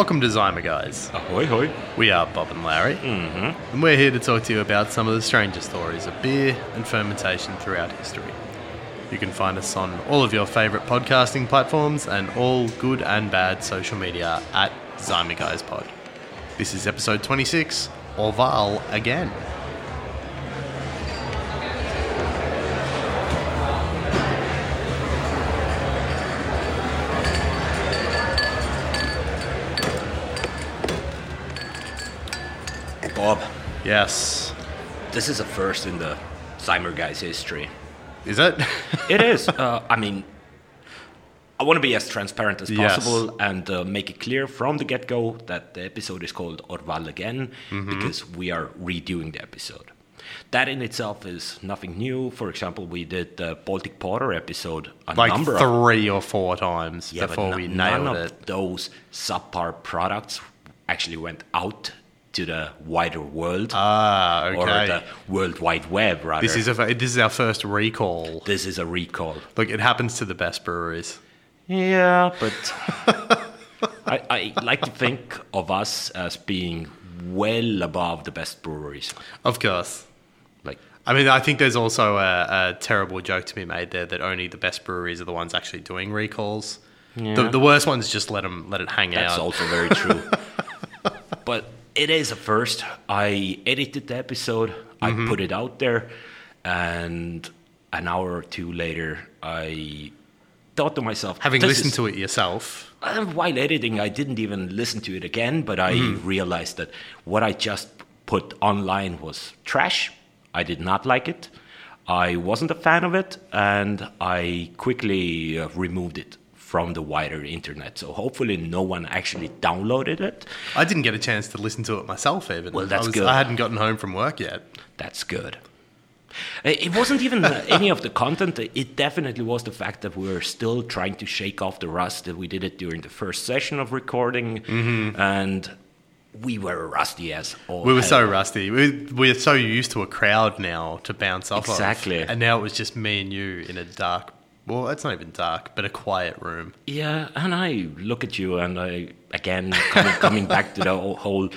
Welcome to Zymer, guys. Ahoy, hoy. We are Bob and Larry, mm-hmm. and we're here to talk to you about some of the stranger stories of beer and fermentation throughout history. You can find us on all of your favourite podcasting platforms and all good and bad social media at Zymer Guys Pod. This is episode 26, Orval again. Yes. this is a first in the Zymer guys history. Is it? It is. uh, I mean, I want to be as transparent as Yes. possible and uh, make it clear from the get go that the episode is called Orval again Mm-hmm. because we are redoing the episode. That in itself is nothing new. For example, we did the Baltic Porter episode a like number of three or four times Yeah, before no- we none nailed of those subpar products actually went out to the wider world Ah, okay. or the World Wide Web, rather. This is a, this is our first recall. this is a recall. Look, it happens to the best breweries. Yeah, but I, I like to think of us as being well above the best breweries. Of course. Like, I mean, I think there's also a, a terrible joke to be made there that only the best breweries are the ones actually doing recalls. The, the worst ones just let them let it hang that's out. That's also very true. but it is a first. I edited the episode, I Mm-hmm. put it out there, and an hour or two later, I thought to myself, Having listened is- to it yourself, while editing, I didn't even listen to it again, but I Mm-hmm. realized that what I just put online was trash. I did not like it. I wasn't a fan of it, and I quickly uh, removed it from the wider internet. So hopefully, no one actually downloaded it. I didn't get a chance to listen to it myself. Even Well, that's I was, good. I hadn't gotten home from work yet. That's good. It wasn't even uh, any of the content. It definitely was the fact that we were still trying to shake off the rust that we did it during the first session of recording, and we were rusty as all. Mm-hmm. We were so rusty. We, we're so used to a crowd now to bounce off Exactly. of. And now it was just me and you in a dark, well, it's not even dark, but a quiet room. Yeah, and I look at you, and I again coming, coming back to the whole-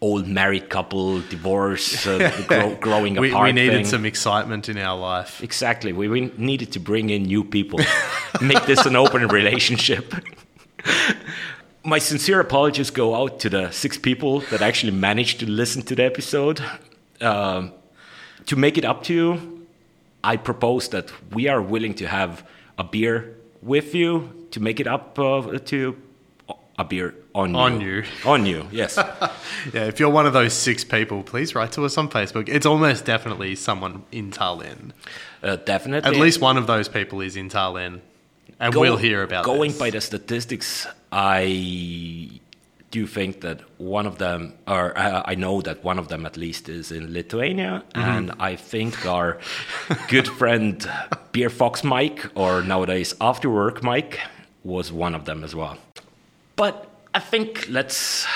old married couple divorce, uh, grow, growing We, apart we needed thing. some excitement in our life. Exactly. We, we needed to bring in new people, make this an open relationship. My sincere apologies go out to the six people that actually managed to listen to the episode. Um, to make it up to you, I propose that we are willing to have a beer with you to make it up uh, to a beer on you. On you. On you, yes. Yeah, if you're one of those six people, please write to us on Facebook. It's almost definitely someone in Tallinn. Uh, definitely. At least one of those people is in Tallinn, and Go- we'll hear about Going this. by the statistics, I do you think that one of them, or uh, I know that one of them at least is in Lithuania, Mm-hmm. and I think our good friend Beer Fox Mike, or nowadays After Work Mike, was one of them as well. But I think let's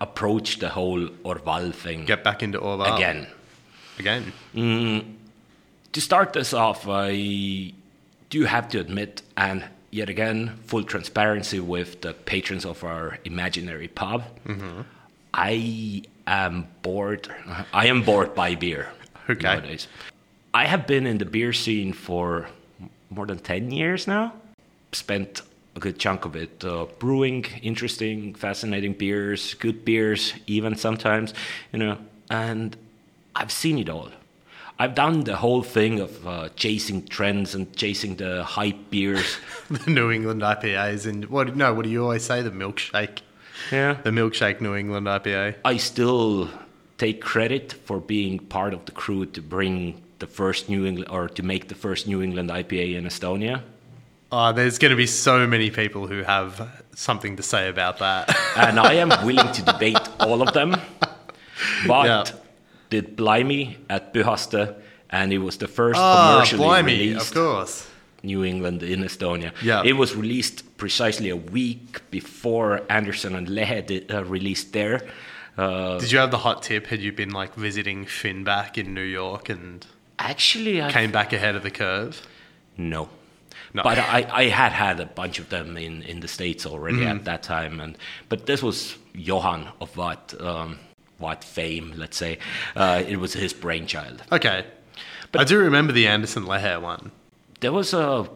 approach the whole Orval thing Get back into Orval again. Again, to start this off, I do have to admit, and yet again, full transparency with the patrons of our imaginary pub, I am bored. I am bored by beer Okay. nowadays. I have been in the beer scene for more than 10 years now. Spent a good chunk of it uh, brewing interesting, fascinating beers, good beers, even sometimes, you know, and I've seen it all. I've done the whole thing of uh, chasing trends and chasing the hype beers. the New England IPAs and what? No, what do you always say? The milkshake, yeah. the milkshake New England IPA. I still take credit for being part of the crew to bring the first New England or to make the first New England IPA in Estonia. Oh, there's going to be so many people who have something to say about that. and I am willing to debate all of them. But Yeah. Did Blimey at Pühaste, and it was the first Ah, commercially blimey, released of course. New England in Estonia. Yeah. It was released precisely a week before Anderson and Lehe did, uh, released their. Uh, Did you have the hot tip? Had you been like visiting Finback in New York and actually, I came back ahead of the curve? no. No. But I, I had had a bunch of them in, in the States already Mm-hmm. at that time. and But this was Johan of what, um, what fame, let's say. Uh, it was his brainchild. Okay. But I do remember the Anderson Leher one. There was a...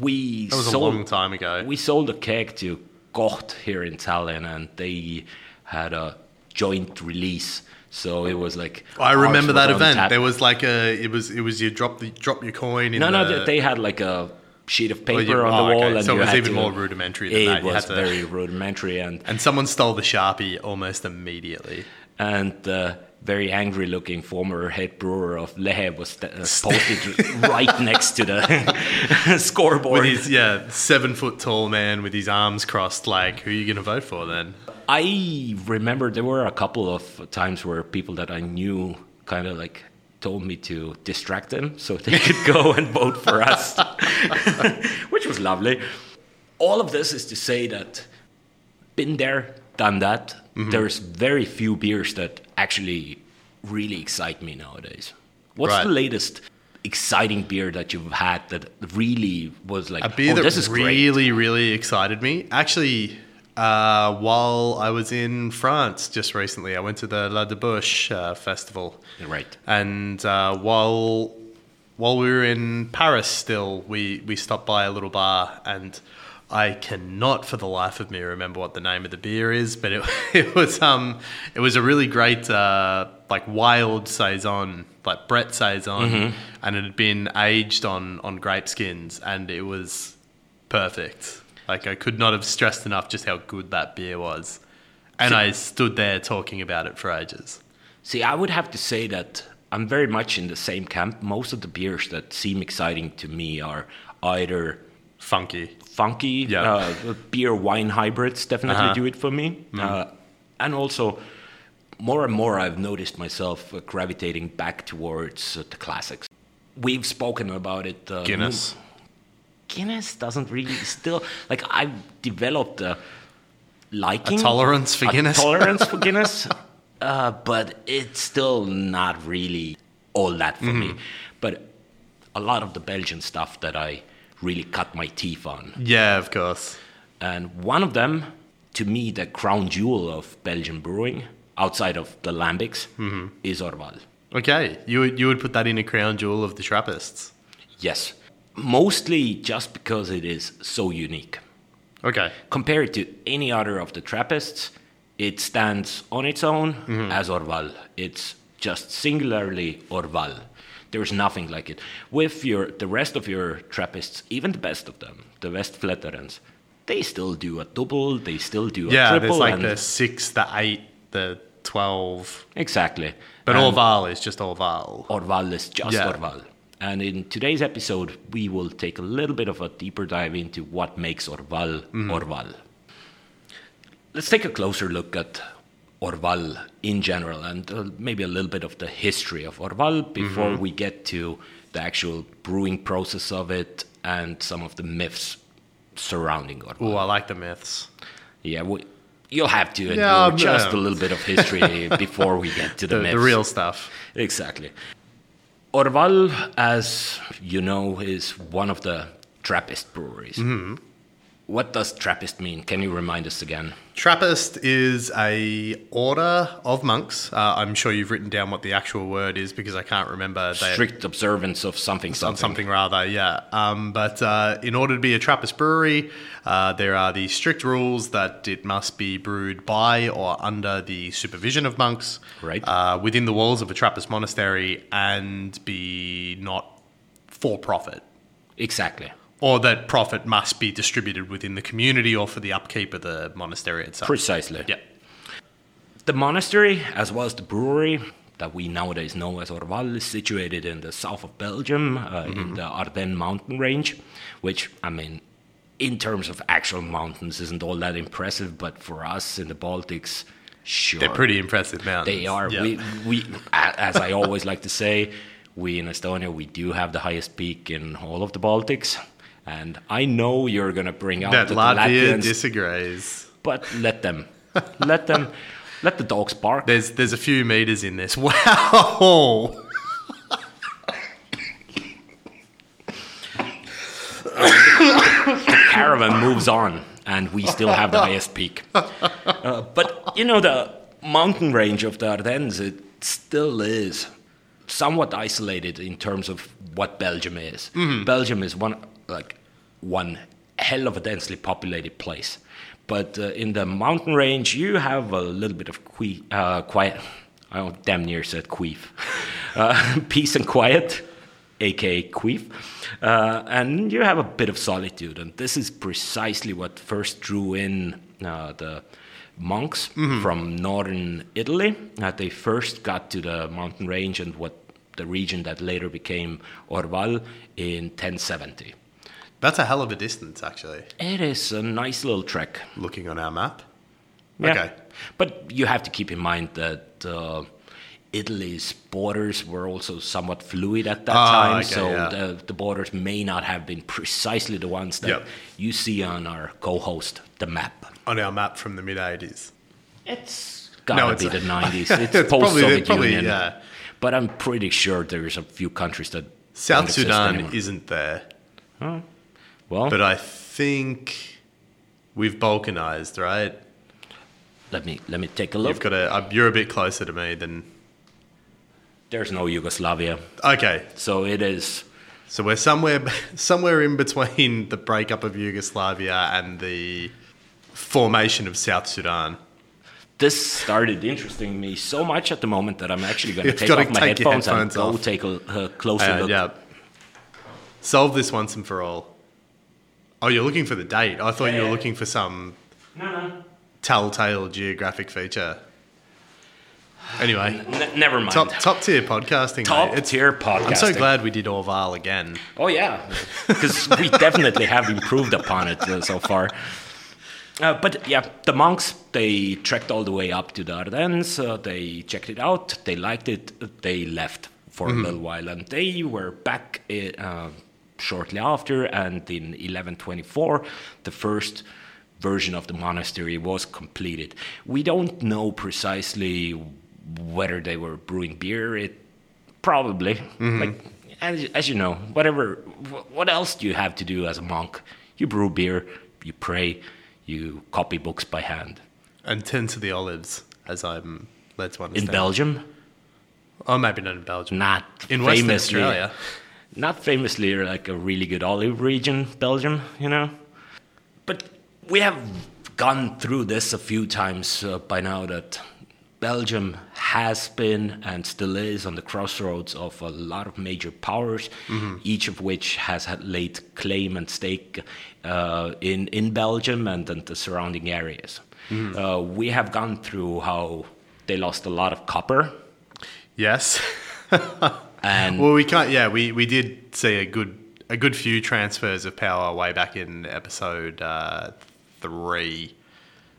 We That was a long time ago. We sold a keg to Gort here in Tallinn, and they had a joint release. So it was like I remember that event. tap. There was like a it was it was you drop the drop your coin in No, the, no, they- they had like a sheet of paper you- on oh, the wall, okay. and So it was even to- more rudimentary than it that. Was to- very rudimentary, and and someone stole the sharpie almost immediately. And the very angry-looking former head brewer of Lehe was st- uh, posted right next to the scoreboard. With his yeah seven foot tall man with his arms crossed, like who are you going to vote for then? I remember there were a couple of times where people that I knew kind of like told me to distract them so they could go and vote for us, which was lovely. All of this is to say that been there, done that. Mm-hmm. There's very few beers that actually really excite me nowadays. What's Right. the latest exciting beer that you've had that really was like A beer oh, that this is great? really really excited me. Actually, uh, while I was in France just recently, I went to the La Debauche uh, festival. Right. And uh, while while we were in Paris, still we we stopped by a little bar, and I cannot for the life of me remember what the name of the beer is, but it it was um it was a really great uh, like wild saison, like Brett saison, and it had been aged on on grape skins, and it was perfect. Like I could not have stressed enough just how good that beer was, and I stood there talking about it for ages. See, I would have to say that I'm very much in the same camp. Most of the beers that seem exciting to me are either Funky. Funky, Yeah. uh, beer wine hybrids definitely Uh-huh. do it for me. Uh, and also, more and more, I've noticed myself uh, gravitating back towards uh, the classics. We've spoken about it. Uh, Guinness. Guinness doesn't really still like I've developed a liking A tolerance for Guinness? tolerance for Guinness, uh, but it's still not really all that for me. Mm-hmm. But a lot of the Belgian stuff that I really cut my teeth on, Yeah, of course. and one of them, to me, the crown jewel of Belgian brewing, outside of the lambics, Mm-hmm. is Orval. Okay, you would you would put that in a crown jewel of the Trappists. Yes, mostly just because it is so unique. Okay, compared to any other of the Trappists, it stands on its own as Orval. It's just singularly Orval. There's nothing like it. With your the rest of your Trappists, even the best of them, the West Westvleterens, they still do a double, they still do a yeah, triple. there's like the six, the eight, the twelve, exactly. but And Orval is just Orval. Orval is just Yeah. Orval. And in today's episode, we will take a little bit of a deeper dive into what makes Orval Mm-hmm. Orval. Let's take a closer look at Orval in general and uh, maybe a little bit of the history of Orval before Mm-hmm. we get to the actual brewing process of it and some of the myths surrounding Orval. Oh, I like the myths. Yeah, we, you'll have to endure Yeah, just a little bit of history before we get to the, The, myths. the real stuff. Exactly. Orval, as you know, is one of the Trappist breweries. Mm-hmm. What does Trappist mean? Can you remind us again? Trappist is a order of monks. Uh, I'm sure you've written down what the actual word is because I can't remember. They- Strict observance of something, something. something rather, yeah. Um, but uh, in order to be a Trappist brewery, uh, there are these strict rules that it must be brewed by or under the supervision of monks, Right. Uh, within the walls of a Trappist monastery, and be not for profit, Exactly. Or that profit must be distributed within the community or for the upkeep of the monastery itself. Precisely. Yeah. The monastery, as well as the brewery that we nowadays know as Orval, is situated in the south of Belgium, uh, Mm-hmm. in the Ardennes mountain range, which, I mean, in terms of actual mountains, isn't all that impressive, but for us in the Baltics, sure. They're pretty impressive mountains. They are. Yeah. We, we, as I always like to say, we in Estonia, we do have the highest peak in all of the Baltics. And I know you're going to bring out that the Latvia Latvians, disagrees. but let them. let them. Let the dogs bark. There's there's a few meters in this. Wow. The caravan moves on, and we still have the highest peak. Uh, but you know, the mountain range of the Ardennes, it still is somewhat isolated in terms of what Belgium is. Belgium is one like one hell of a densely populated place. But uh, in the mountain range, you have a little bit of que- uh, quiet. I damn near said queef. Uh, peace and quiet, aka queef. Uh, and you have a bit of solitude. And this is precisely what first drew in uh, the monks from northern Italy. They first got to the mountain range and what the region that later became Orval in 1070. That's a hell of a distance, actually, It is a nice little trek. looking on our map. Yeah. Okay. But you have to keep in mind that uh, Italy's borders were also somewhat fluid at that Ah, time, okay, so yeah. the, the borders may not have been precisely the ones that Yep. you see on our co-host, the map. On our map from the mid 80s. It's gotta it's be a- the 90s. It's, It's probably- post-Soviet probably, Union. yeah. But I'm pretty sure there's a few countries that South Sudan isn't there, well, but I think we've balkanized, right? let me let me take a look. You've got a. Uh, you're a bit closer to me than. There's no Yugoslavia, Okay, so it is. so we're somewhere somewhere in between the breakup of Yugoslavia and the formation of South Sudan. This started interesting me so much at the moment that I'm actually going to take off my take headphones, headphones and go off. take a, a closer Uh, look. yeah. Solve this once and for all. Oh, you're looking for the date. I thought you were Yeah. looking for some No, no. telltale geographic feature. Anyway, N- never mind. top top tier podcasting. Top mate. Tier podcasting. I'm so glad we did Orval again. Oh yeah, because we definitely have improved upon it uh, so far. Uh, but yeah, the monks they trekked all the way up to the Ardennes. Uh, they checked it out. They liked it. They left for a little while, and they were back uh, shortly after. And in 1124, the first version of the monastery was completed. We don't know precisely whether they were brewing beer. It probably mm-hmm. like as, as you know, whatever. What else do you have to do as a monk? You brew beer, you pray, you copy books by hand. And tend to the olives, as I'm led to understand. In. Belgium, Oh, maybe not in Belgium. not In Western Australia. Not famously like a really good olive region, Belgium, you know. But we have gone through this a few times uh, by now that Belgium has been and still is on the crossroads of a lot of major powers, each of which has had laid claim and stake uh, in in Belgium and, and the surrounding areas. Uh, we have gone through how they lost a lot of copper Yes. and well, we can't. Yeah, we, we did see a good a good few transfers of power way back in episode uh, three.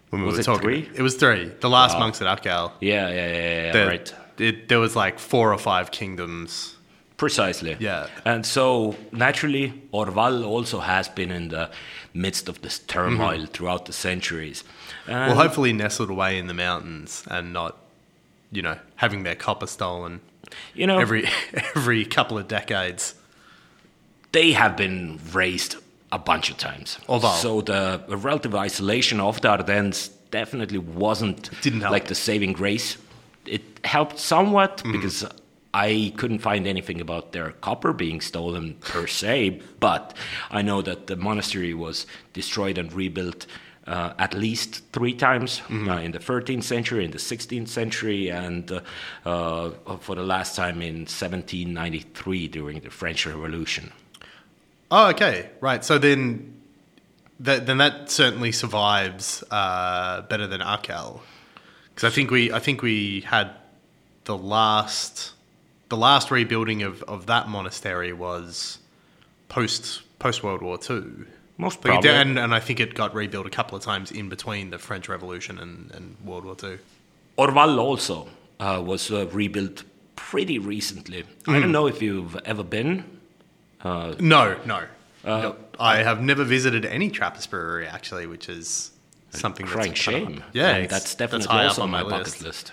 When we Was were it talking, three? It was three. The last monks at Achel. yeah, yeah, yeah, yeah, The- right. It, there was like four or five kingdoms. Precisely. Yeah. And so naturally, Orval also has been in the midst of this turmoil throughout the centuries. And Well, hopefully nestled away in the mountains and not, you know, having their copper stolen you know, every every couple of decades. they have been raised a bunch of times. Orval. So the relative isolation of the Ardennes definitely wasn't Didn't help. like the saving grace. It helped somewhat Mm-hmm. because I couldn't find anything about their copper being stolen per se, but I know that the monastery was destroyed and rebuilt uh, at least three times Mm-hmm. uh, in the 13th century, in the 16th century, and uh, uh, for the last time in 1793 during the French Revolution. Oh, okay, right. So then, that, then that certainly survives uh, better than Achel, because I think we I think we had the last the last rebuilding of, of that monastery was post post World War Two. Most Like probably. did- and, and I think it got rebuilt a couple of times in between the French Revolution and, and World War Two. Orval also uh, was uh, rebuilt pretty recently. I Mm. don't know if you've ever been. No, no. Uh, No. I have never visited any Trappist brewery actually, which is something Crying that's kind of- shame. yeah, And that's definitely high up also on my, list. bucket list.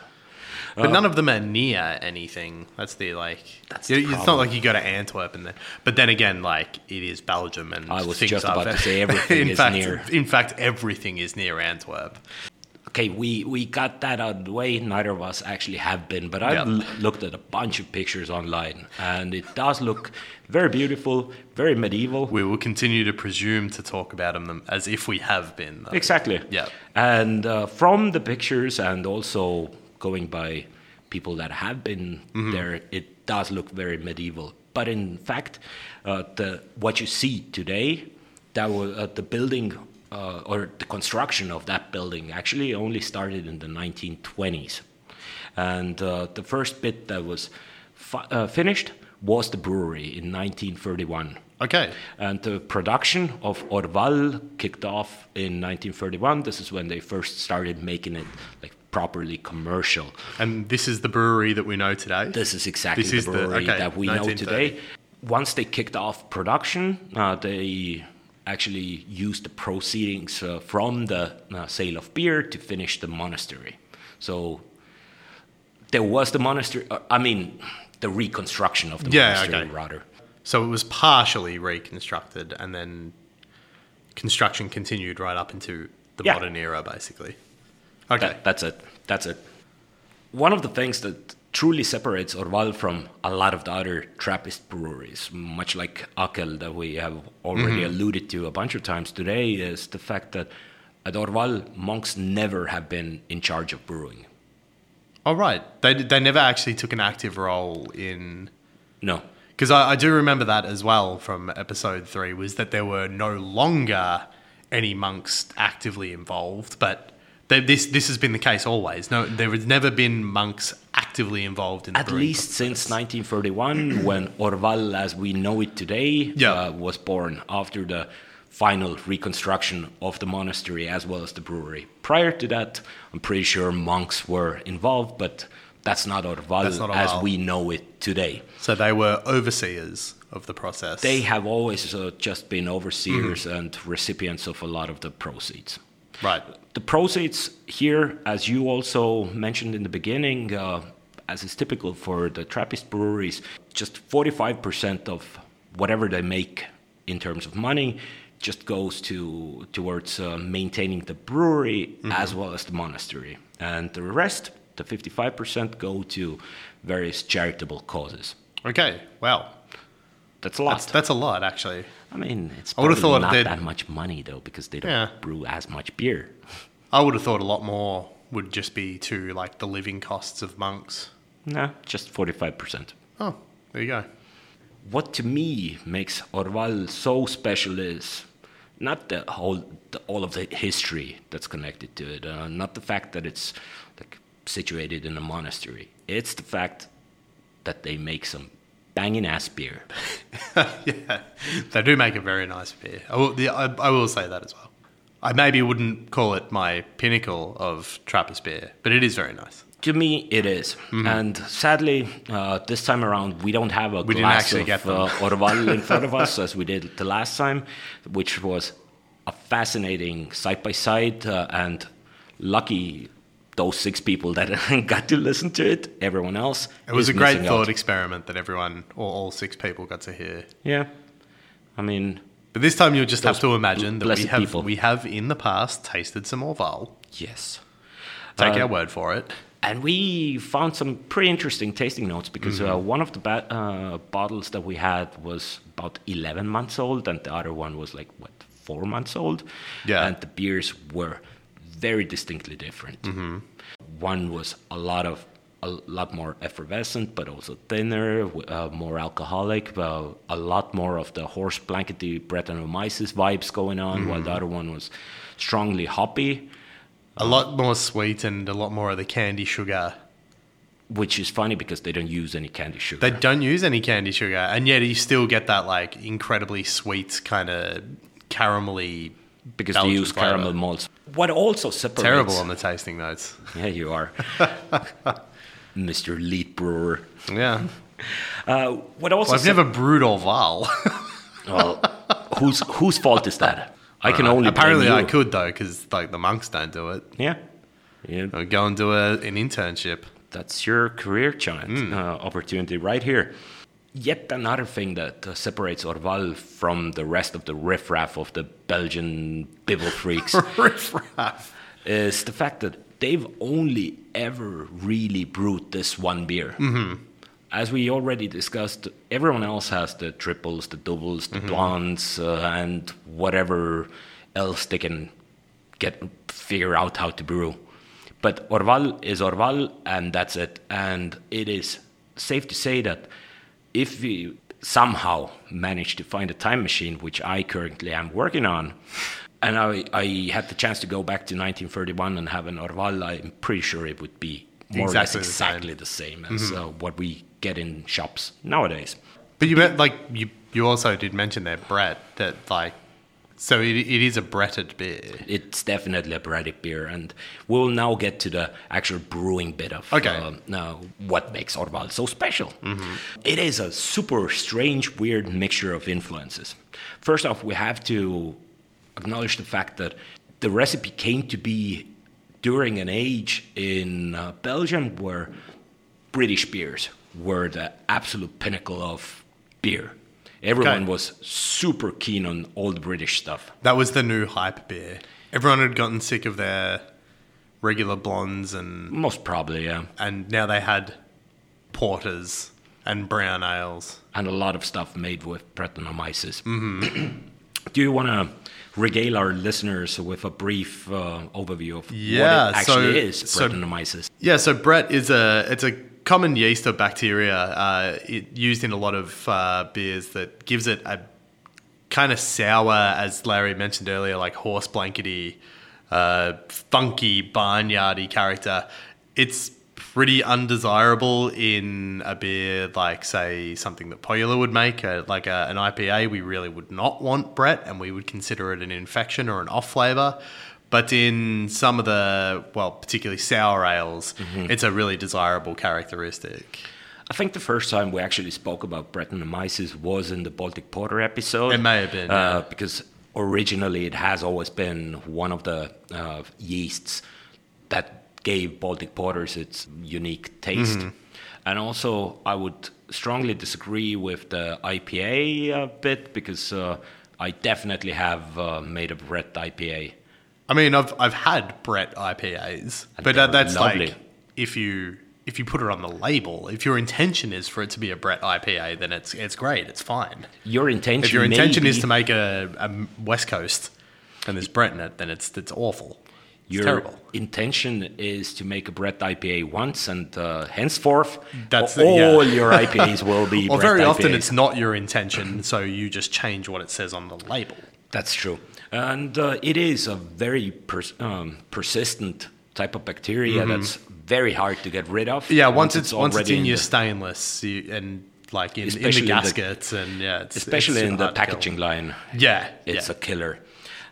But none of them are near anything. That's the like. That's the it's not like you go to Antwerp and then. But then again, like it is Belgium, and I was things just about to say everything in is fact, near. In fact, everything is near Antwerp. Okay, we, we got that out of the way. Neither of us actually have been, but I've Yeah. l- looked at a bunch of pictures online, and it does look very beautiful, very medieval. We will continue to presume to talk about them as if we have been. though. Exactly. Yeah. And uh, from the pictures and also going by people that have been Mm-hmm. there, it does look very medieval. But in fact, uh, the what you see today, that was uh, the building uh, or the construction of that building actually only started in the 1920s, and uh, the first bit that was fi- uh, finished was the brewery in 1931. Okay. And the production of Orval kicked off in 1931. This is when they first started making it like properly commercial. And this is the brewery that we know today. This is exactly This the is the- brewery okay, that we know today. Once they kicked off production, uh, they actually used the proceedings uh, from the uh, sale of beer to finish the monastery. So there was the monastery. Uh, I mean, the reconstruction of the Yeah, monastery, okay. rather. So it was partially reconstructed, and then construction continued right up into the Yeah. modern era, basically. Okay. That, that's it. That's it. One of the things that truly separates Orval from a lot of the other Trappist breweries, much like Achel that we have already mm-hmm. alluded to a bunch of times today, is the fact that at Orval, monks never have been in charge of brewing. All right. They they never actually took an active role in No. because I, I do remember that as well from episode three was that there were no longer any monks actively involved, but they, this this has been the case always. No, there has never been monks actively involved in the At least since 1931, when Orval, as we know it today, Yeah. uh, was born after the final reconstruction of the monastery as well as the brewery. Prior to that, I'm pretty sure monks were involved, but that's not Orval That's not as we know it today. So they were overseers of the process. They have always uh, just been overseers Mm-hmm. and recipients of a lot of the proceeds. Right. The proceeds here, as you also mentioned in the beginning, uh, as is typical for the Trappist breweries, just 45% of whatever they make in terms of money just goes to towards uh, maintaining the brewery as well as the monastery, and the rest, the 55%, go to various charitable causes. Okay. Wow. That's a lot. That's that's a lot actually. I mean, it's I would've probably thought not they'd- that much money though, because they don't Yeah. brew as much beer. I would have thought a lot more would just be to like the living costs of monks. No, just 45%. Oh, there you go. what to me makes Orval so special is not the whole, the, all of the history that's connected to it, uh, not the fact that it's like situated in a monastery. It's the fact that they make some banging ass beer. yeah, they do make a very nice beer. I will, the, I, I will say that as well. I maybe wouldn't call it my pinnacle of Trappist beer, but it is very nice. To me, it is. and sadly, uh, this time around, we don't have a Mm-hmm. We glass actually of uh, Orval in front of us as we did the last time, which was a fascinating side by side. And lucky those six people that got to listen to it. Everyone else, It was a great thought out. experiment that everyone, or all six people, got to hear. Yeah, I mean, But this time you'll just have to imagine that we have people. we have in the past tasted some Orval. yes. Take Uh, our word for it. And we found some pretty interesting tasting notes because uh, Mm-hmm. one of the ba- uh, bottles that we had was about 11 months old, and the other one was like, what, four months old? Yeah. And the beers were very distinctly different. Mm-hmm. One was a lot of a lot more effervescent, but also thinner, uh, more alcoholic, uh, a lot more of the horse blankety Brettanomyces vibes going on, while Mm-hmm. the other one was strongly hoppy. A lot more sweet and a lot more of the candy sugar. Which is funny because they don't use any candy sugar. They don't use any candy sugar, and yet you still get that like incredibly sweet kind of caramelly. because Belgian they use flavour. caramel malts. What also separates Terrible on the tasting notes. Yeah, you are, Mr. Lead Brewer. Yeah. Uh, what also? Well, I've sep- never brewed Orval. well, whose whose fault is that? I can only Apparently, I could though, because like the monks don't do it. Yeah, yeah. Or go and do a, an internship. that's your career chance Hmm. uh, opportunity right here. Yet another thing that uh, separates Orval from the rest of the riffraff of the Belgian bibble freaks Riff-raff. is the fact that they've only ever really brewed this one beer. Mm-hmm. As we already discussed, everyone else has the triples, the doubles, the blondes, uh, and whatever else they can get figure out how to brew. But Orval is Orval, and that's it. And it is safe to say that if we somehow manage to find a time machine, which I currently am working on, and I, I had the chance to go back to 1931 and have an Orval, I'm pretty sure it would be more Exactly or the less same. exactly the same, as uh, what we get in shops nowadays. But you meant like you you also did mention there, Brett, that like so it, it is a Bretted beer. It's definitely a Bradic beer, and we'll now get to the actual brewing bit of Okay. uh, now what makes Orval so special. It is a super strange, weird mixture of influences. First off, we have to acknowledge the fact that the recipe came to be during an age in uh, Belgium where British beers were the absolute pinnacle of beer. Everyone Okay. was super keen on old British stuff. That was the new hype beer. Everyone had gotten sick of their regular blondes and Most probably, yeah. and now they had porters and brown ales. and a lot of stuff made with Brettanomyces. Do you want to regale our listeners with a brief uh, overview of Yeah, what it actually so- is, so- Brettanomyces? Yeah, so Brett is a it's a common yeast or bacteria uh, it, used in a lot of uh, beers that gives it a kind of sour, as Larry mentioned earlier, like horse blankety, uh, funky barnyardy character. It's pretty undesirable in a beer like, say, something that Põhjala would make, uh, like a, an IPA. We really would not want Brett, and we would consider it an infection or an off flavor. But in some of the, well, particularly sour ales, it's a really desirable characteristic. I think the first time we actually spoke about breton Brettanomyces was in the Baltic Porter episode. It may have been, Uh, yeah. Because originally it has always been one of the uh, yeasts that gave Baltic Porters its unique taste. Mm-hmm. And also, I would strongly disagree with the IPA a bit because uh, I definitely have uh, made a Brett IPA. I mean, I've I've had Brett IPAs, And but that's lovely. like if you if you put it on the label. If your intention is for it to be a Brett IPA, then it's it's great. It's fine. Your intention, If your intention is to make a, a West Coast and there's Brett in it, then it's it's awful. It's Your terrible. intention is to make a Brett IPA once, and uh, henceforth, That's all it, yeah. your IPAs will be. Well, Brett very often it's not your intention, so you just change what it says on the label. That's true, and uh, it is a very pers- um, persistent type of bacteria that's very hard to get rid of. Mm-hmm. Yeah, once, it's once it's already in your the- stainless you, and like in, in the in the- gaskets and yeah, it's, especially it's in the hard to kill. packaging line. Yeah, it's yeah. a killer.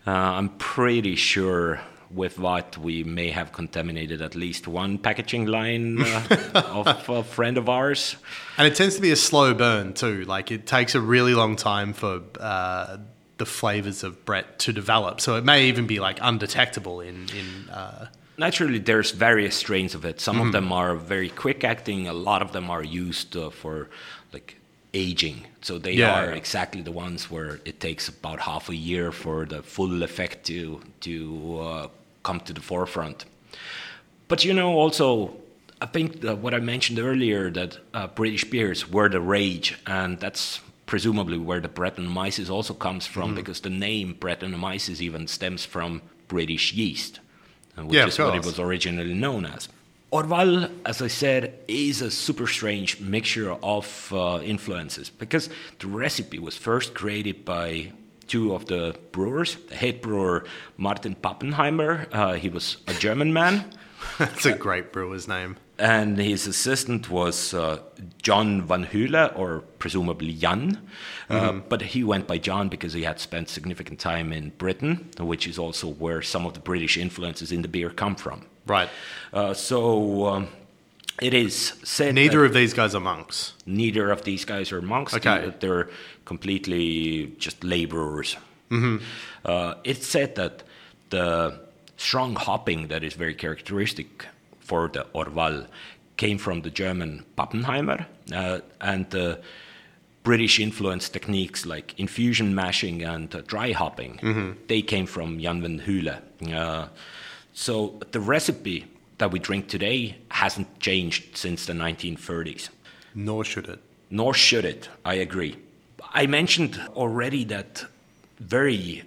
Uh, I'm pretty sure with what we may have contaminated at least one packaging line uh, of a friend of ours. And it tends to be a slow burn too. Like it takes a really long time for uh, the flavors of Brett to develop. So it may even be like undetectable in in. Uh, Naturally, there's various strains of it. Some Mm-hmm. of them are very quick acting. A lot of them are used uh, for like aging. So they Yeah. are exactly the ones where it takes about half a year for the full effect to to uh, come to the forefront. But you know, also, I think that what I mentioned earlier that uh, British beers were the rage, and that's presumably where the Brettanomyces also comes from, Mm-hmm. because the name Brettanomyces even stems from British yeast, uh, which Yeah, is what it was originally known as. Orval, as I said, is a super strange mixture of uh, influences because the recipe was first created by two of the brewers, the head brewer Martin Pappenheimer. Uh, he was a German man, that's a great brewer's name. And his assistant was uh, John Van Hule, or presumably Jan. Uh, but he went by John because he had spent significant time in Britain, which is also where some of the British influences in the beer come from. Right. Uh, so um, it is said Neither of these guys are monks. neither of these guys are monks. Okay. They- They're completely just laborers. Uh, it's said that the strong hopping that is very characteristic for the Orval came from the German Pappenheimer uh, and the British influenced techniques like infusion mashing and uh, dry hopping. They came from Jan van Hule. Uh, so the recipe that we drink today hasn't changed since the 1930s Nor should it. nor should it. I agree. I mentioned already that very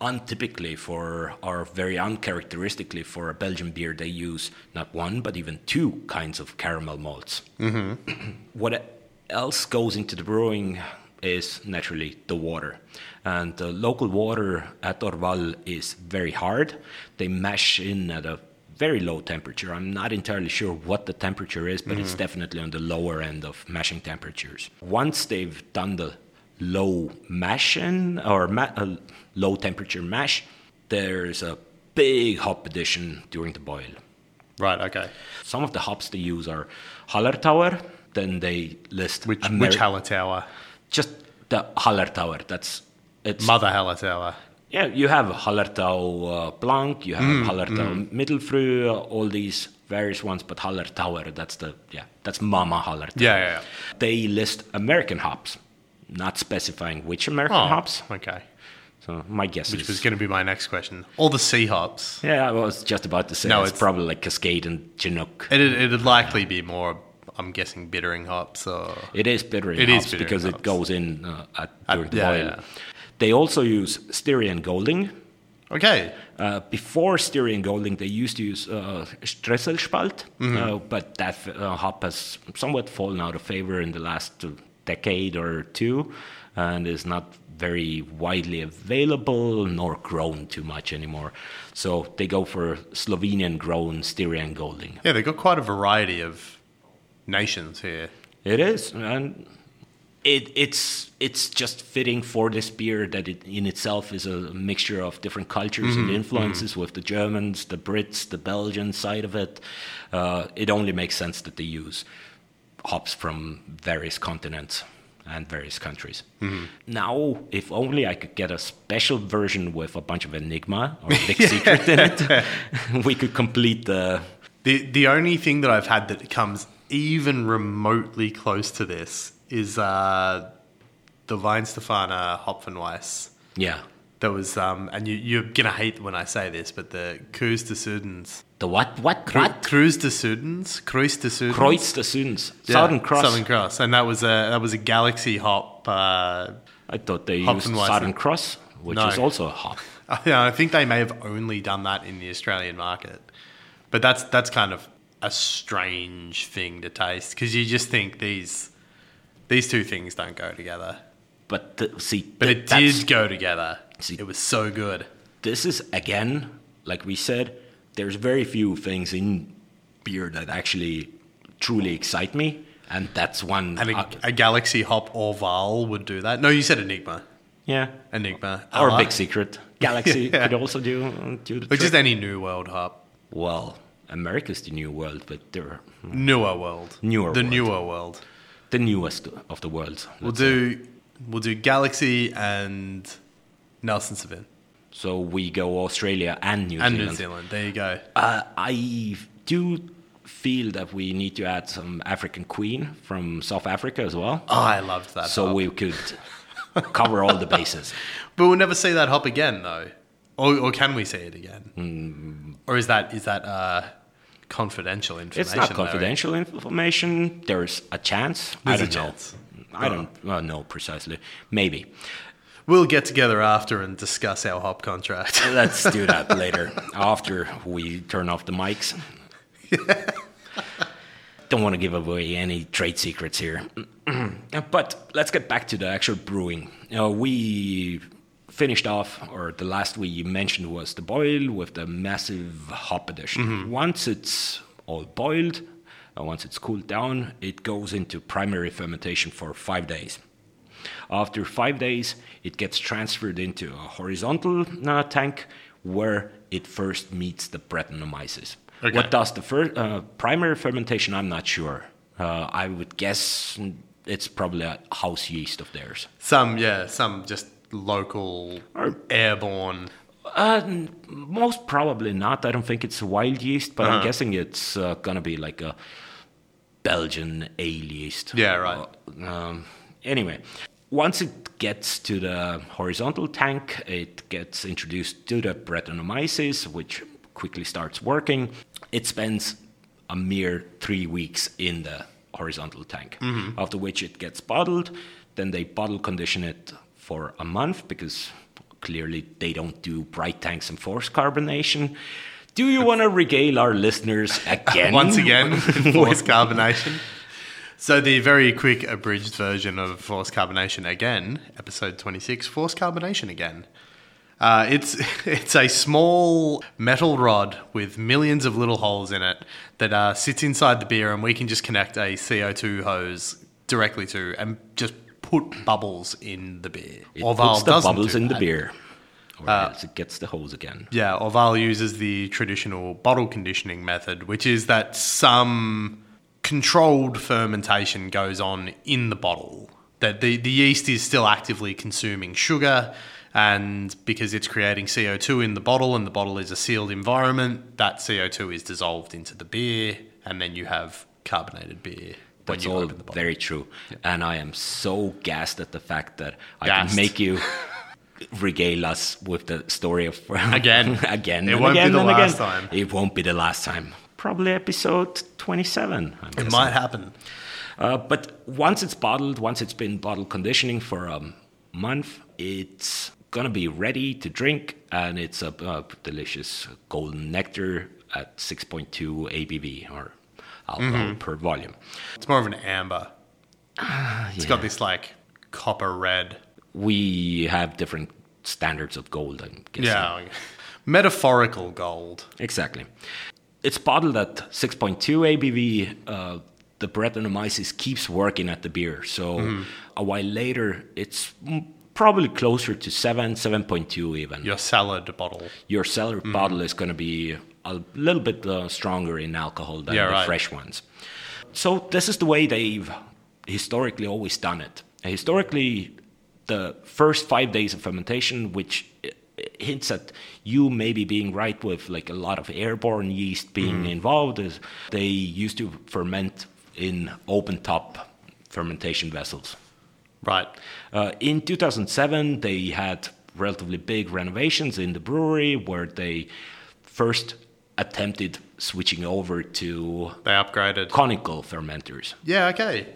untypically for, or very uncharacteristically for a Belgian beer, they use not one but even two kinds of caramel malts. Mm-hmm. what else goes into the brewing is naturally the water. And the local water at Orval is very hard. They mash in at a very low temperature. I'm not entirely sure what the temperature is, but it's mm-hmm. definitely on the lower end of mashing temperatures. Once they've done the low mashing or ma- uh, low temperature mash, there's a big hop addition during the boil. Right. Okay. Some of the hops they use are Hallertauer. Then they list Which Ameri- which Hallertauer? just the Hallertauer. That's it's Mother Hallertauer. yeah. You have Hallertau uh, Blanc, you have Mm, Hallertau Mittelfrüh, uh, all these various ones, but Hallertauer. That's the yeah. That's Mama Hallertauer. Yeah, yeah, yeah. They list American hops, not specifying which American Oh, hops. Okay. So my guess Which is was going to be my next question. All the sea hops. yeah. I was just about to say No, it's, it's- probably like Cascade and Chinook. It'd, it'd likely be more, I'm guessing, bittering hops or. It is bittering It is hops bittering because hops. it goes in uh, at, At- during the yeah, boil. yeah. They also use Styrian Golding. Okay. Uh, before Styrian Golding, they used to use uh, Strisselspalt, Mm-hmm. uh, but that uh, hop has somewhat fallen out of favor in the last uh, decade or two and is not very widely available nor grown too much anymore. So they go for Slovenian grown Styrian Golding. Yeah, they've got quite a variety of nations here. It is, and it, it's it's just fitting for this beer that it in itself is a mixture of different cultures and influences with the Germans, the Brits, the Belgian side of it. Uh, it only makes sense that they use hops from various continents and various countries. Now, if only I could get a special version with a bunch of Enigma or Big Secret in it, we could complete the. The the only thing that I've had that comes even remotely close to this is uh, the Weihenstephaner Hopfenweiss. Yeah. That was, um, and you, you're gonna hate when I say this, but the Cruise de Sudens. The what? What? Cru- What? Cruise de Sudens? Cruise de Sudens? Kreuz des Südens. Yeah, Southern Cross. Southern Cross, and that was a that was a Galaxy Hop. Uh, I thought they used Southern Cross, which No. is also a hop. yeah, I think they may have only done that in the Australian market, but that's that's kind of a strange thing to taste because you just think these these two things don't go together, But the, see, but th- it did go together. See- it was so good. This is again, like we said, there's very few things in beer that actually truly excite me, and that's one. And a, uh, a Galaxy Hop or Val would do that. No, you said Enigma. yeah, Enigma. or a Big Secret. Galaxy Yeah. could also do do the Or just any New World Hop. Well, America's the new world, but they're Newer World. Newer The world. newer world. the newest of the world. We'll let's say. do we'll do Galaxy and Nelson Sauvin. So we go Australia and New And Zealand. New Zealand. There you go. Uh, I do feel that we need to add some African Queen from South Africa as well, Oh, I loved that. so hop. we could cover all the bases. But we'll never see that hop again, though. Or, or can we see it again? Hmm. Or is that is that uh, confidential information? It's not though? confidential information. There's a chance. I There's a don't know. chance. I don't uh, know precisely. Maybe. We'll get together after and discuss our hop contract. Let's do that later after we turn off the mics. Don't want to give away any trade secrets here. but let's get back to the actual brewing. Uh, we finished off, or the last we mentioned was the boil with the massive hop addition. Once it's all boiled, uh, once it's cooled down, it goes into primary fermentation for five days. After five days, it gets transferred into a horizontal uh, tank where it first meets the Brettanomyces. Okay. What does the fir- uh, primary fermentation? I'm not sure. Uh, I would guess it's probably a house yeast of theirs. some, yeah, some just local Or- airborne. Uh, most probably not. I don't think it's wild yeast, but I'm Uh-huh. guessing it's uh, gonna be like a Belgian ale yeast. Yeah, right. Um, anyway, once it gets to the horizontal tank, it gets introduced to the Brettanomyces, which quickly starts working. It spends a mere three weeks in the horizontal tank, mm-hmm. after which it gets bottled. Then they bottle condition it for a month because clearly they don't do bright tanks and forced carbonation. Do you want to regale our listeners again? Once again, forced carbonation. So the very quick abridged version of forced carbonation again, episode twenty six, forced carbonation again. Uh, it's it's a small metal rod with millions of little holes in it that uh, sits inside the beer, and we can just connect a CO two hose directly to and just put bubbles in the beer. It Orval puts the bubbles in the beer. Or Uh, it gets the hose again. Yeah, Orval uses the traditional bottle conditioning method, which is that some controlled fermentation goes on in the bottle. That the, the yeast is still actively consuming sugar, and because it's creating CO2 in the bottle and the bottle is a sealed environment, that CO2 is dissolved into the beer, and then you have carbonated beer when That's all open the bottle. very true. And I am so gassed at the fact that I Gassed. can make you regale us with the story of Again. again, It won't be the last again. time. It won't be the last time. Probably episode twenty-seven. I'm It guessing. might happen. Uh, but once it's bottled, once it's been bottle conditioning for a month, it's gonna be ready to drink, and it's a, uh delicious golden nectar at 6.2 ABV or alcohol Mm-hmm. per volume. It's more of an amber. It's got this like copper red. We have different standards of gold. I'm guessing. Yeah. Metaphorical gold. exactly. It's bottled at 6.2 ABV. Uh, the Brettanomyces keeps working at the beer, so Mm-hmm. a while later, it's mm, probably closer to 7, 7.2 even. Your salad bottle. Your cellar Mm-hmm. bottle is going to be a little bit uh, stronger in alcohol than Yeah, the right. fresh ones. So this is the way they've historically always done it. Historically, the first five days of fermentation, which hints at you maybe being right with like a lot of airborne yeast being Mm-hmm. involved, is they used to ferment in open top fermentation vessels. Right. Uh, in 2007, they had relatively big renovations in the brewery where they first attempted switching over to They upgraded. conical fermenters. Yeah, okay.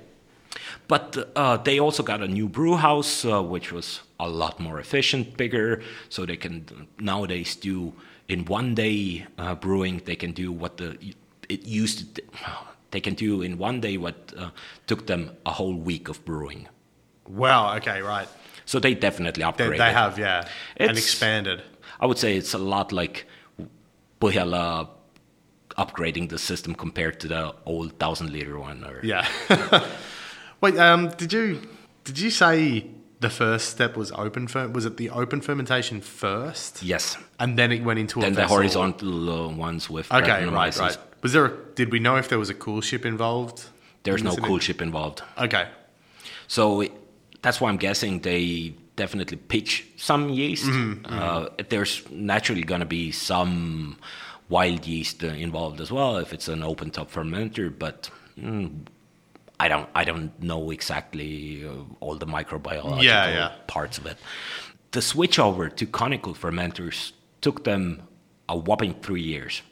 But uh, they also got a new brew house, uh, which was a lot more efficient, bigger, so they can nowadays do in one day uh, brewing. They can do what the it used to. They can do in one day what uh, took them a whole week of brewing. Wow, okay, right. So they definitely They, upgraded. they have, yeah. and expanded. I would say it's a lot like Põhjala upgrading the system compared to the old thousand liter one. Or Yeah. Wait, um, did you did you say the first step was open fer- was it the open fermentation first? yes, And then it went into a then the vessel? horizontal uh, ones with Okay, right, right. Was there a, did we know if there was a coolship involved? There's in no coolship involved, Okay. so it, that's why I'm guessing they definitely pitch some yeast. Mm-hmm, Uh, there's naturally going to be some wild yeast uh, involved as well if it's an open top fermenter, but. Mm, I don't. I don't know exactly uh, all the microbiological Yeah, yeah. parts of it. The switch over to conical fermenters took them a whopping three years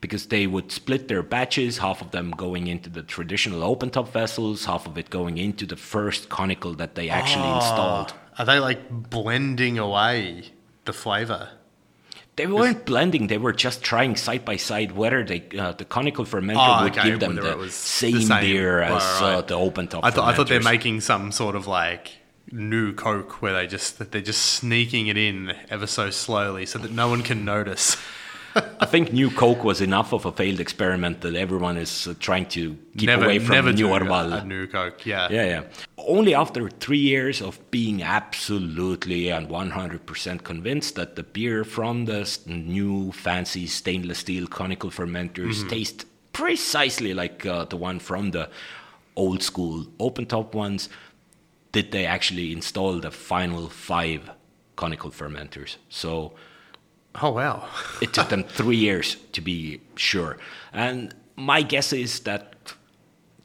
because they would split their batches, half of them going into the traditional open top vessels, half of it going into the first conical that they actually Ah. installed. Are they like blending away the flavor? They weren't blending; they were just trying side by side whether they, uh, the conical fermenter Oh, would okay, give them the, was same, the same. beer as right. Uh, the open top. I thought I thought they're making some sort of like new Coke where they just that they're just sneaking it in ever so slowly so that no one can notice. I think New Coke was enough of a failed experiment that everyone is uh, trying to keep never away from never New Orval. new Coke. Yeah. Yeah, yeah. Only after three years of being absolutely and 100% convinced that the beer from the new fancy stainless steel conical fermenters taste precisely like uh, the one from the old school open top ones, did they actually install the final five conical fermenters. So Oh wow. it took them three years to be sure. And my guess is that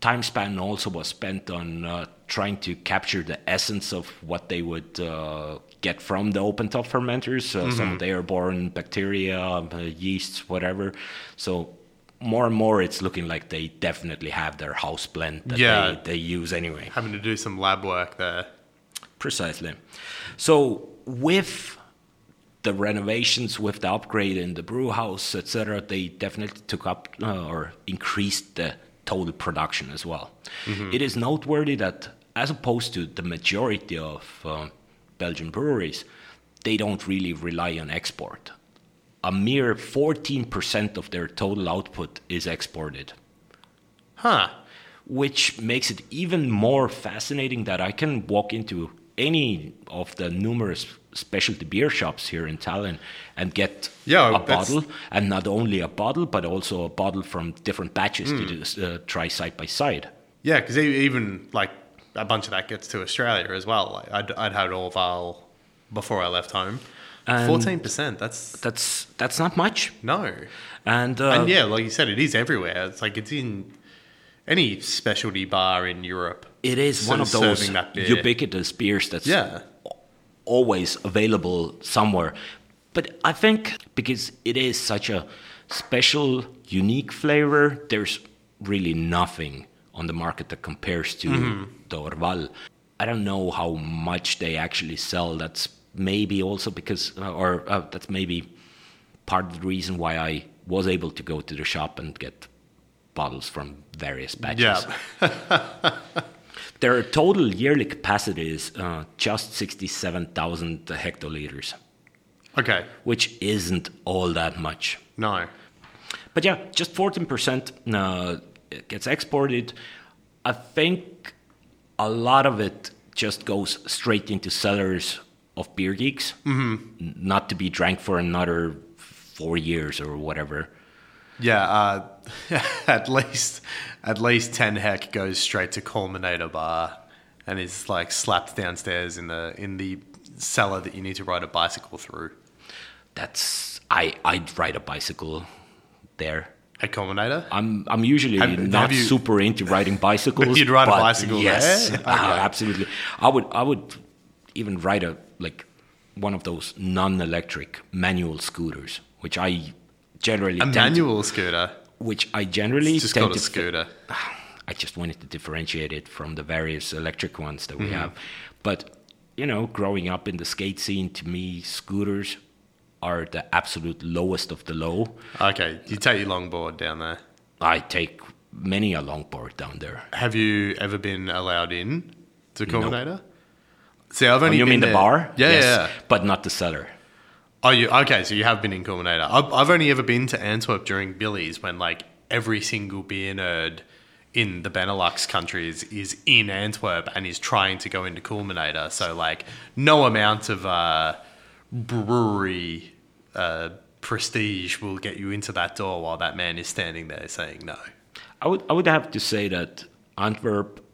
time span also was spent on uh, trying to capture the essence of what they would uh, get from the open top fermenters, uh, some of the airborne bacteria, uh, yeasts, whatever. So more and more, it's looking like they definitely have their house blend that Yeah. they, they use anyway. Having to do some lab work there. Precisely. So with the renovations, with the upgrade in the brew house, etc., they definitely took up uh, or increased the total production as well. It is noteworthy that, as opposed to the majority of uh, Belgian breweries, they don't really rely on export. A mere 14% of their total output is exported Huh. which makes it even more fascinating that I can walk into any of the numerous specialty beer shops here in Tallinn and get Yeah, a bottle, and not only a bottle, but also a bottle from different batches Hmm. to just, uh, try side by side. Yeah, because even like a bunch of that gets to Australia as well. Like I'd, I'd had Orval before I left home. Fourteen percent. That's That's that's not much, no. and, uh, and yeah, like you said, it is everywhere. It's like it's in any specialty bar in Europe. It is one of those beer. ubiquitous beers that's Yeah. always available somewhere. But I think because it is such a special, unique flavor, there's really nothing on the market that compares to the Orval. I don't know how much they actually sell. That's maybe also because, uh, or uh, that's maybe part of the reason why I was able to go to the shop and get bottles from various batches. Yeah. Their total yearly capacity is uh, just 67,000 hectoliters, okay. which isn't all that much. No. But yeah, just 14% uh, gets exported. I think a lot of it just goes straight into cellars of beer geeks, mm-hmm. not to be drank for another four years or whatever. Yeah. Uh, at least at least ten heck goes straight to Culminator Bar, and is like slapped downstairs in the in the cellar that you need to ride a bicycle through. That's I I'd ride a bicycle there. At Culminator. I'm I'm usually Have- not have you- super into riding bicycles. You'd ride a bicycle yes, there? uh, absolutely. I would I would even ride a like one of those non-electric manual scooters, which I generally A tend to- manual scooter. which I generally It's just called a to scooter. I just wanted to differentiate it from the various electric ones that we Mm-hmm. have. But you know, growing up in the skate scene, to me, scooters are the absolute lowest of the low. Okay, you take your longboard down there. I take many a longboard down there. Have you ever been allowed in to Culminator? See, I've Oh, only you been mean the bar? Yeah, Yes, yeah. But not the cellar. Oh, you okay? So you have been in Culminator. I've, I've only ever been to Antwerp during Billy's when like every single beer nerd in the Benelux countries is in Antwerp and is trying to go into Culminator. So like no amount of uh, brewery uh, prestige will get you into that door while that man is standing there saying no. I would I would have to say that Antwerp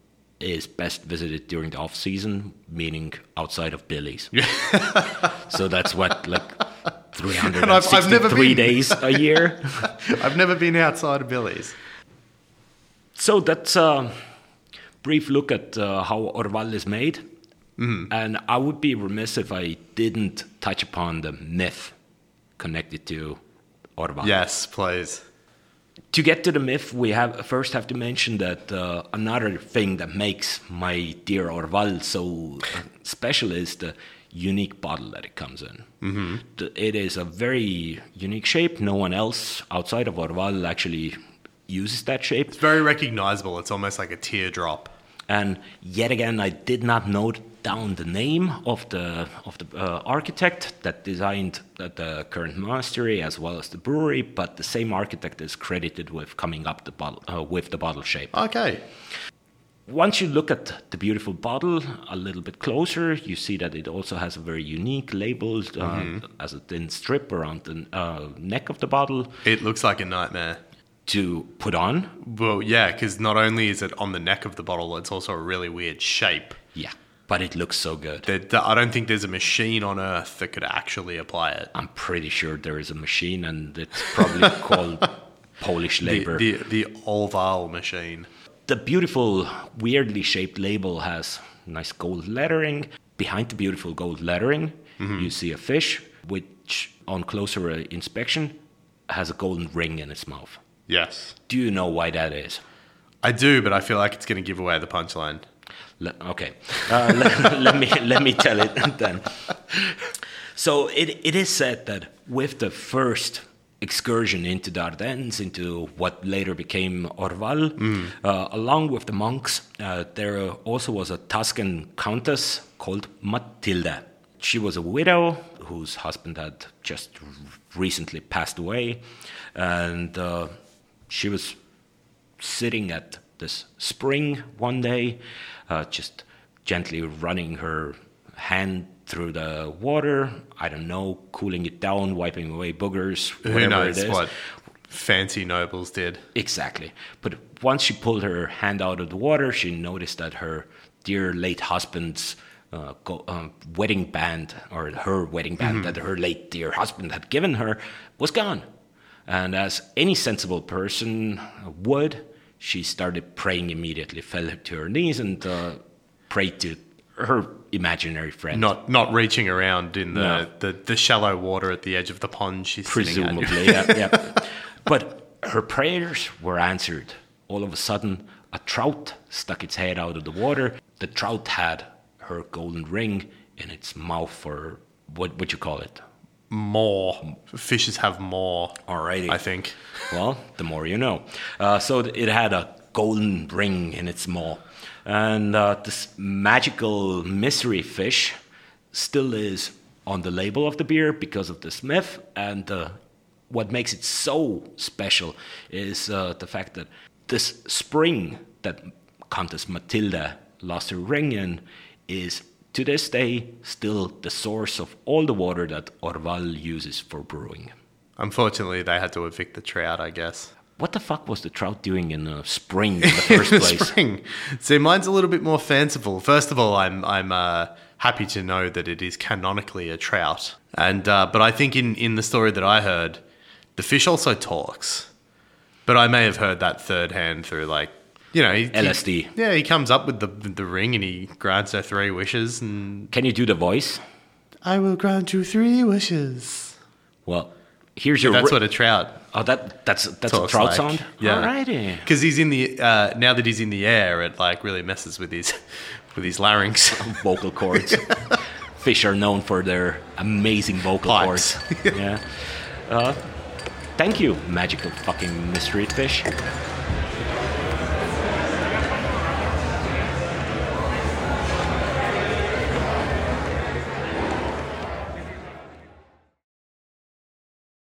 is best visited during the off season, meaning outside of Billy's. so that's what like And I've- I've never been. days a year. I've never been outside of Billy's. So that's a brief look at uh, how Orval is made. Mm-hmm. And I would be remiss if I didn't touch upon the myth connected to Orval. Yes, please. To get to the myth, we have first have to mention that uh, another thing that makes my dear Orval so special is the unique bottle that it comes in. Mm-hmm. It is a very unique shape. No one else outside of Orval actually uses that shape. It's very recognizable. It's almost like a teardrop. And yet again, I did not note down the name of the of the uh, architect that designed the, the current monastery as well as the brewery. But the same architect is credited with coming up the bottle uh, with the bottle shape. Okay. Once you look at the beautiful bottle a little bit closer, you see that it also has a very unique label uh, as a thin strip around the uh, neck of the bottle It looks like a nightmare. to put on. Well, yeah, because not only is it on the neck of the bottle, it's also a really weird shape. Yeah, but it looks so good. That that- I don't think there's a machine on Earth that could actually apply it. I'm pretty sure there is a machine, and it's probably called Polish labor. the the Orval machine. the beautiful, weirdly shaped label has nice gold lettering. Behind the beautiful gold lettering, you see a fish, which on closer uh, inspection has a golden ring in its mouth. Yes. Do you know why that is? I do, but I feel like it's going to give away the punchline. Le- okay, uh, let, let me let me tell it then. So it, it is said that with the first excursion into the Ardennes, into what later became Orval, uh, along with the monks, uh, there also was a Tuscan countess called Matilda. She was a widow whose husband had just recently passed away, and uh, she was sitting at this spring one day, uh, just gently running her hand through the water. I don't know, cooling it down, wiping away boogers, Who knows it is. what fancy nobles did? Exactly. But once she pulled her hand out of the water, she noticed that her dear late husband's uh, go, um, wedding band, or her wedding band that her late dear husband had given her, was gone. And as any sensible person would, she started praying immediately, fell to her knees, and uh, prayed to her imaginary friend. Not not reaching around in the, No. the, the shallow water at the edge of the pond she's presumably. yeah, yeah. But her prayers were answered. All of a sudden, a trout stuck its head out of the water. The trout had her golden ring in its mouth, or what would you call it? More fishes have more. Alrighty. I think. Well, the more you know. Uh, so it had a golden ring in its maw. And uh, this magical mystery fish still is on the label of the beer because of this myth. And uh, what makes it so special is uh, the fact that this spring that Countess Matilda lost her ring in is to this day still the source of all the water that Orval uses for brewing. Unfortunately, they had to evict the trout. I guess. What the fuck was the trout doing in the spring in the first place? Spring. See, mine's a little bit more fanciful. First of all, I'm I'm uh, happy to know that it is canonically a trout, and uh, but I think in in the story that I heard, the fish also talks. But I may have heard that third hand through like you know he, he- LSD. yeah, he comes up with the the ring and he grants her three wishes, and Can you do the voice? I will grant you three wishes. Well, here's your. That's ri- what a trout oh, that that's that's a trout like. sound. Yeah, Alrighty. Because he's in the uh, now that he's in the air, it like really messes with his with his larynx. Vocal cords. Fish are known for their amazing vocal Pipes. cords. yeah. Uh, thank you, magical fucking mystery fish.